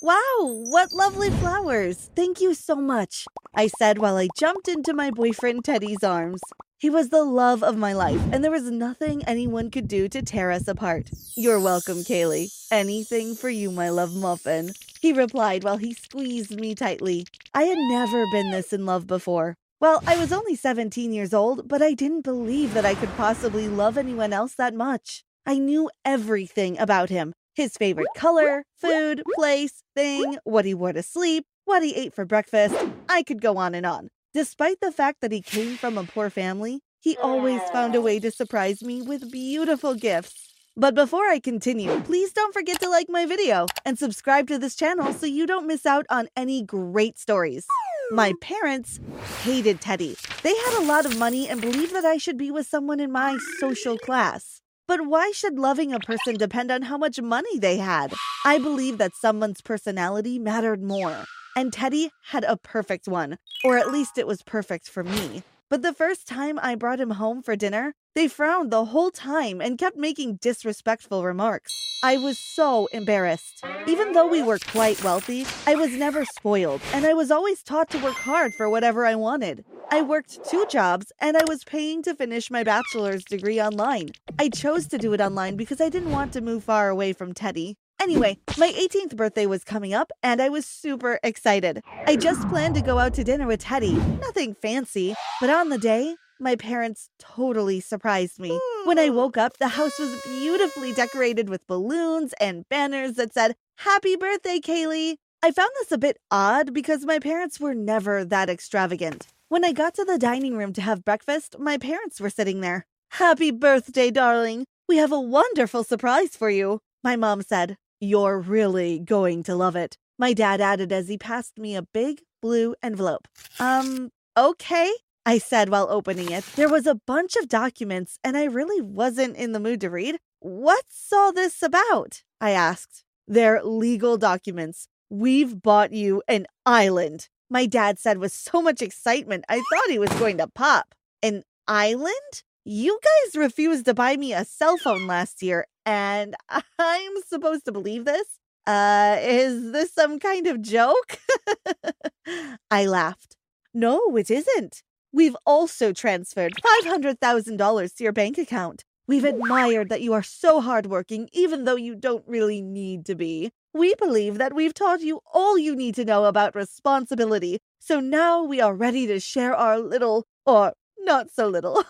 Wow, what lovely flowers! Thank you so much, I said while I jumped into my boyfriend Teddy's arms. He was the love of my life, and there was nothing anyone could do to tear us apart. You're welcome, Kaylee. Anything for you, my love muffin. He replied while he squeezed me tightly. I had never been this in love before. Well, I was only 17 years old, but I didn't believe that I could possibly love anyone else that much. I knew everything about him his favorite color, food, place, thing, what he wore to sleep, what he ate for breakfast. I could go on and on. Despite the fact that he came from a poor family, he always found a way to surprise me with beautiful gifts. But before I continue, please don't forget to like my video and subscribe to this channel so you don't miss out on any great stories. My parents hated Teddy. They had a lot of money and believed that I should be with someone in my social class. But why should loving a person depend on how much money they had? I believe that someone's personality mattered more. And Teddy had a perfect one, or at least it was perfect for me. But the first time I brought him home for dinner, they frowned the whole time and kept making disrespectful remarks. I was so embarrassed. Even though we were quite wealthy, I was never spoiled, and I was always taught to work hard for whatever I wanted. I worked two jobs and I was paying to finish my bachelor's degree online. I chose to do it online because I didn't want to move far away from Teddy. Anyway, my 18th birthday was coming up and I was super excited. I just planned to go out to dinner with Teddy. Nothing fancy, but on the day, my parents totally surprised me. When I hmm. woke up, the house was beautifully decorated with balloons and banners that said, Happy birthday, Kaylee! I found this a bit odd because my parents were never that extravagant. When I got to the dining room to have breakfast, my parents were sitting there. Happy birthday, darling! We have a wonderful surprise for you, my mom said. You're really going to love it, my dad added as he passed me a big blue envelope. Um, okay, I said while opening it. There was a bunch of documents, and I really wasn't in the mood to read. What's all this about? I asked. They're legal documents. We've bought you an island, my dad said with so much excitement, I thought he was going to pop. An island? You guys refused to buy me a cell phone last year, and I'm supposed to believe this? Uh, is this some kind of joke? I laughed. No, it isn't. We've also transferred $500,000 to your bank account. We've admired that you are so hardworking, even though you don't really need to be. We believe that we've taught you all you need to know about responsibility, so now we are ready to share our little, or not so little,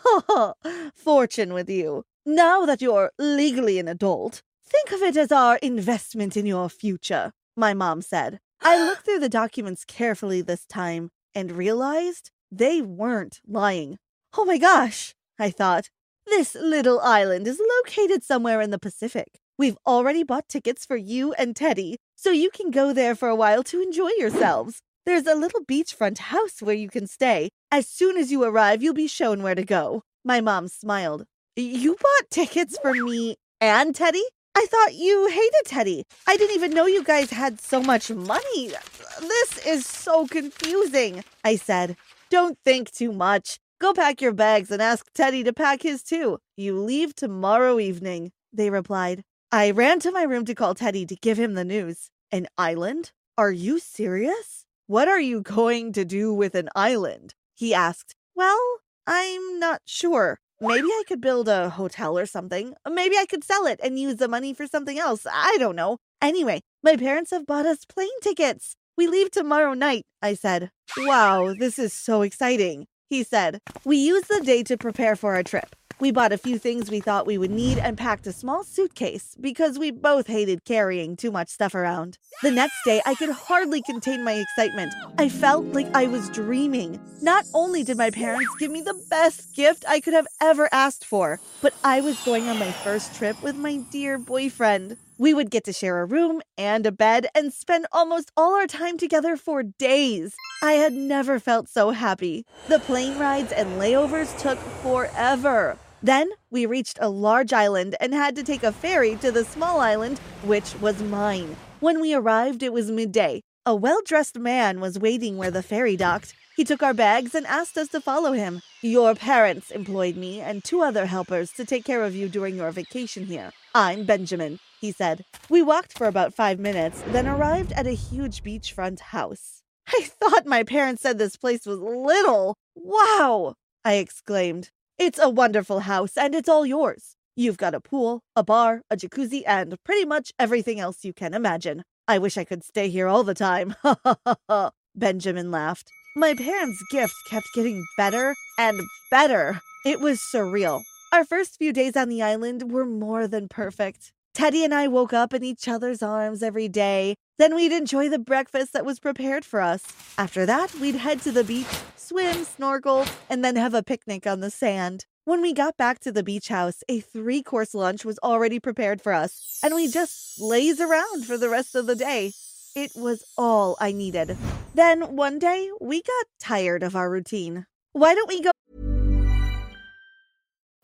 fortune with you. Now that you're legally an adult, think of it as our investment in your future, my mom said. I looked through the documents carefully this time and realized they weren't lying. Oh my gosh, I thought. This little island is located somewhere in the Pacific. We've already bought tickets for you and Teddy, so you can go there for a while to enjoy yourselves. There's a little beachfront house where you can stay. As soon as you arrive, you'll be shown where to go. My mom smiled. You bought tickets for me and Teddy? I thought you hated Teddy. I didn't even know you guys had so much money. This is so confusing, I said. Don't think too much. Go pack your bags and ask Teddy to pack his too. You leave tomorrow evening, they replied. I ran to my room to call Teddy to give him the news. An island? Are you serious? What are you going to do with an island? He asked. Well, I'm not sure. Maybe I could build a hotel or something. Maybe I could sell it and use the money for something else. I don't know. Anyway, my parents have bought us plane tickets. We leave tomorrow night, I said. Wow, this is so exciting he said. We use the day to prepare for our trip. We bought a few things we thought we would need and packed a small suitcase because we both hated carrying too much stuff around. The next day, I could hardly contain my excitement. I felt like I was dreaming. Not only did my parents give me the best gift I could have ever asked for, but I was going on my first trip with my dear boyfriend. We would get to share a room and a bed and spend almost all our time together for days. I had never felt so happy. The plane rides and layovers took forever. Then we reached a large island and had to take a ferry to the small island, which was mine. When we arrived, it was midday. A well dressed man was waiting where the ferry docked. He took our bags and asked us to follow him. Your parents employed me and two other helpers to take care of you during your vacation here. I'm Benjamin he said. We walked for about five minutes, then arrived at a huge beachfront house. I thought my parents said this place was little. Wow! I exclaimed. It's a wonderful house, and it's all yours. You've got a pool, a bar, a jacuzzi, and pretty much everything else you can imagine. I wish I could stay here all the time. Benjamin laughed. My parents' gift kept getting better and better. It was surreal. Our first few days on the island were more than perfect. Teddy and I woke up in each other's arms every day. Then we'd enjoy the breakfast that was prepared for us. After that, we'd head to the beach, swim, snorkel, and then have a picnic on the sand. When we got back to the beach house, a three course lunch was already prepared for us, and we just laze around for the rest of the day. It was all I needed. Then one day, we got tired of our routine. Why don't we go?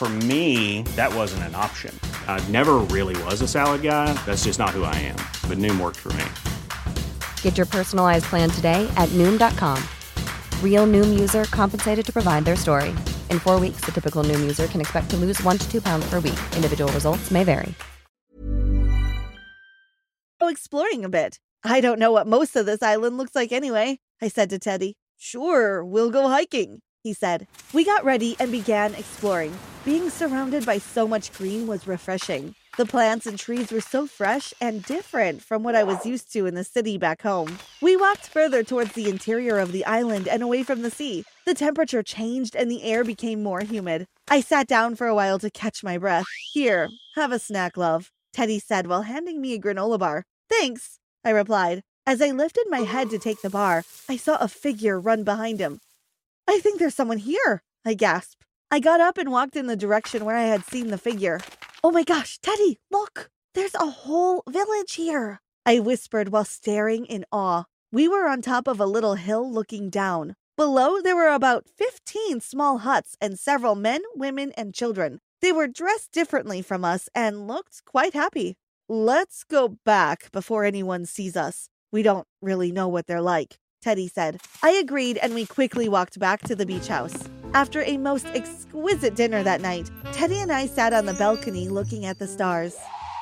For me, that wasn't an option. I never really was a salad guy. That's just not who I am. But Noom worked for me. Get your personalized plan today at Noom.com. Real Noom user compensated to provide their story. In four weeks, the typical Noom user can expect to lose one to two pounds per week. Individual results may vary. Go exploring a bit. I don't know what most of this island looks like anyway, I said to Teddy. Sure, we'll go hiking he said. We got ready and began exploring. Being surrounded by so much green was refreshing. The plants and trees were so fresh and different from what I was used to in the city back home. We walked further towards the interior of the island and away from the sea. The temperature changed and the air became more humid. I sat down for a while to catch my breath. Here, have a snack, love, Teddy said while handing me a granola bar. Thanks, I replied. As I lifted my head to take the bar, I saw a figure run behind him. I think there's someone here, I gasped. I got up and walked in the direction where I had seen the figure. Oh my gosh, Teddy, look! There's a whole village here, I whispered while staring in awe. We were on top of a little hill looking down. Below, there were about 15 small huts and several men, women, and children. They were dressed differently from us and looked quite happy. Let's go back before anyone sees us. We don't really know what they're like. Teddy said. I agreed, and we quickly walked back to the beach house. After a most exquisite dinner that night, Teddy and I sat on the balcony looking at the stars.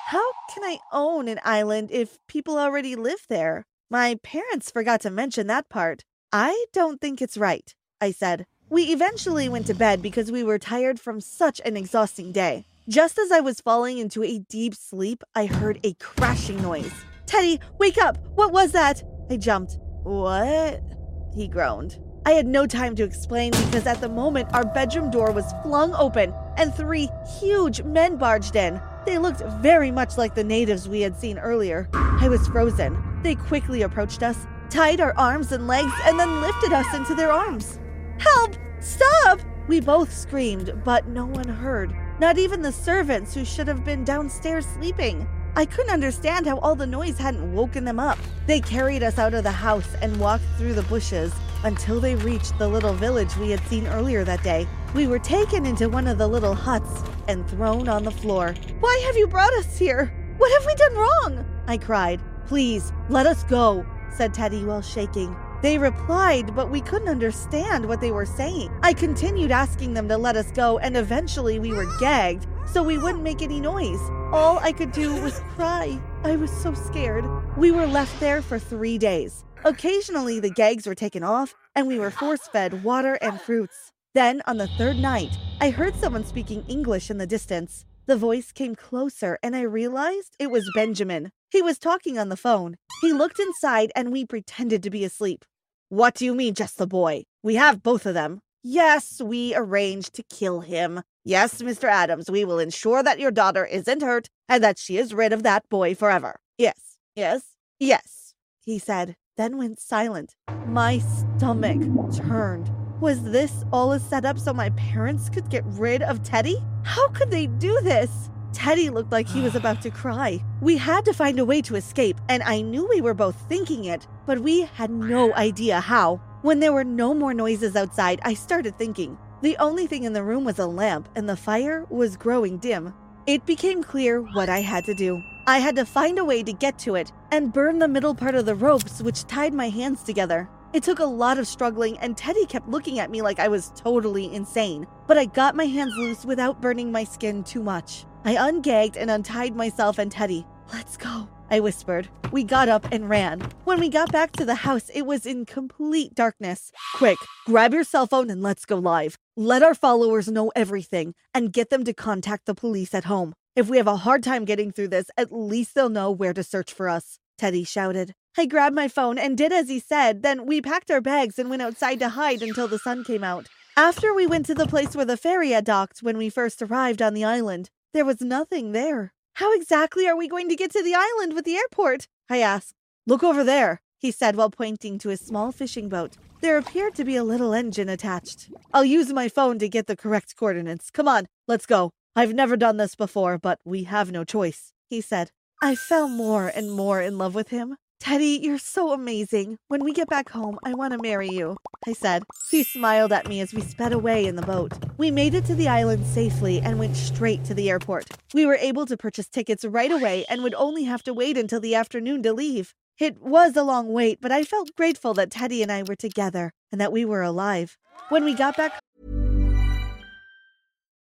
How can I own an island if people already live there? My parents forgot to mention that part. I don't think it's right, I said. We eventually went to bed because we were tired from such an exhausting day. Just as I was falling into a deep sleep, I heard a crashing noise. Teddy, wake up! What was that? I jumped. What? He groaned. I had no time to explain because at the moment our bedroom door was flung open and three huge men barged in. They looked very much like the natives we had seen earlier. I was frozen. They quickly approached us, tied our arms and legs, and then lifted us into their arms. Help! Stop! We both screamed, but no one heard. Not even the servants who should have been downstairs sleeping. I couldn't understand how all the noise hadn't woken them up. They carried us out of the house and walked through the bushes until they reached the little village we had seen earlier that day. We were taken into one of the little huts and thrown on the floor. Why have you brought us here? What have we done wrong? I cried. Please, let us go, said Teddy while shaking. They replied, but we couldn't understand what they were saying. I continued asking them to let us go, and eventually we were gagged so we wouldn't make any noise. All I could do was cry. I was so scared. We were left there for three days. Occasionally, the gags were taken off, and we were force fed water and fruits. Then, on the third night, I heard someone speaking English in the distance. The voice came closer, and I realized it was Benjamin. He was talking on the phone. He looked inside, and we pretended to be asleep. What do you mean, just the boy? We have both of them. Yes, we arranged to kill him. Yes, Mr. Adams, we will ensure that your daughter isn't hurt and that she is rid of that boy forever. Yes, yes, yes, he said, then went silent. My stomach turned. Was this all a setup so my parents could get rid of Teddy? How could they do this? Teddy looked like he was about to cry. We had to find a way to escape, and I knew we were both thinking it, but we had no idea how. When there were no more noises outside, I started thinking. The only thing in the room was a lamp, and the fire was growing dim. It became clear what I had to do. I had to find a way to get to it and burn the middle part of the ropes which tied my hands together. It took a lot of struggling, and Teddy kept looking at me like I was totally insane. But I got my hands loose without burning my skin too much. I ungagged and untied myself and Teddy. Let's go, I whispered. We got up and ran. When we got back to the house, it was in complete darkness. Quick, grab your cell phone and let's go live. Let our followers know everything and get them to contact the police at home. If we have a hard time getting through this, at least they'll know where to search for us, Teddy shouted. I grabbed my phone and did as he said. Then we packed our bags and went outside to hide until the sun came out. After we went to the place where the ferry had docked when we first arrived on the island, there was nothing there. How exactly are we going to get to the island with the airport? I asked. Look over there, he said while pointing to a small fishing boat. There appeared to be a little engine attached. I'll use my phone to get the correct coordinates. Come on, let's go. I've never done this before, but we have no choice, he said. I fell more and more in love with him. Teddy, you're so amazing. When we get back home, I want to marry you, I said. He smiled at me as we sped away in the boat. We made it to the island safely and went straight to the airport. We were able to purchase tickets right away and would only have to wait until the afternoon to leave. It was a long wait, but I felt grateful that Teddy and I were together and that we were alive. When we got back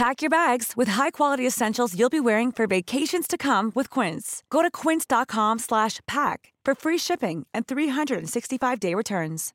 Pack your bags with high-quality essentials you'll be wearing for vacations to come with Quince. Go to quince.com slash pack for free shipping and 365-day returns.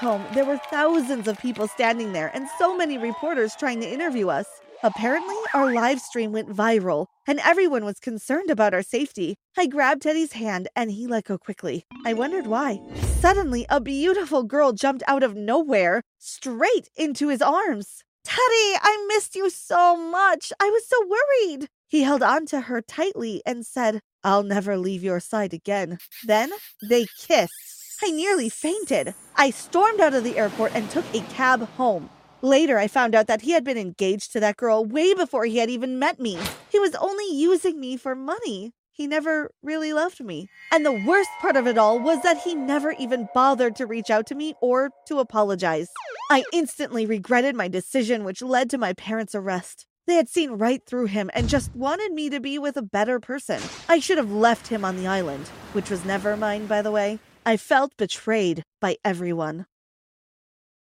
Home, there were thousands of people standing there and so many reporters trying to interview us. Apparently, our live stream went viral and everyone was concerned about our safety. I grabbed Teddy's hand and he let go quickly. I wondered why. Suddenly, a beautiful girl jumped out of nowhere straight into his arms. Teddy, I missed you so much. I was so worried. He held on to her tightly and said, I'll never leave your side again. Then they kissed. I nearly fainted. I stormed out of the airport and took a cab home. Later, I found out that he had been engaged to that girl way before he had even met me. He was only using me for money. He never really loved me. And the worst part of it all was that he never even bothered to reach out to me or to apologize. I instantly regretted my decision, which led to my parents' arrest. They had seen right through him and just wanted me to be with a better person. I should have left him on the island, which was never mine, by the way. I felt betrayed by everyone.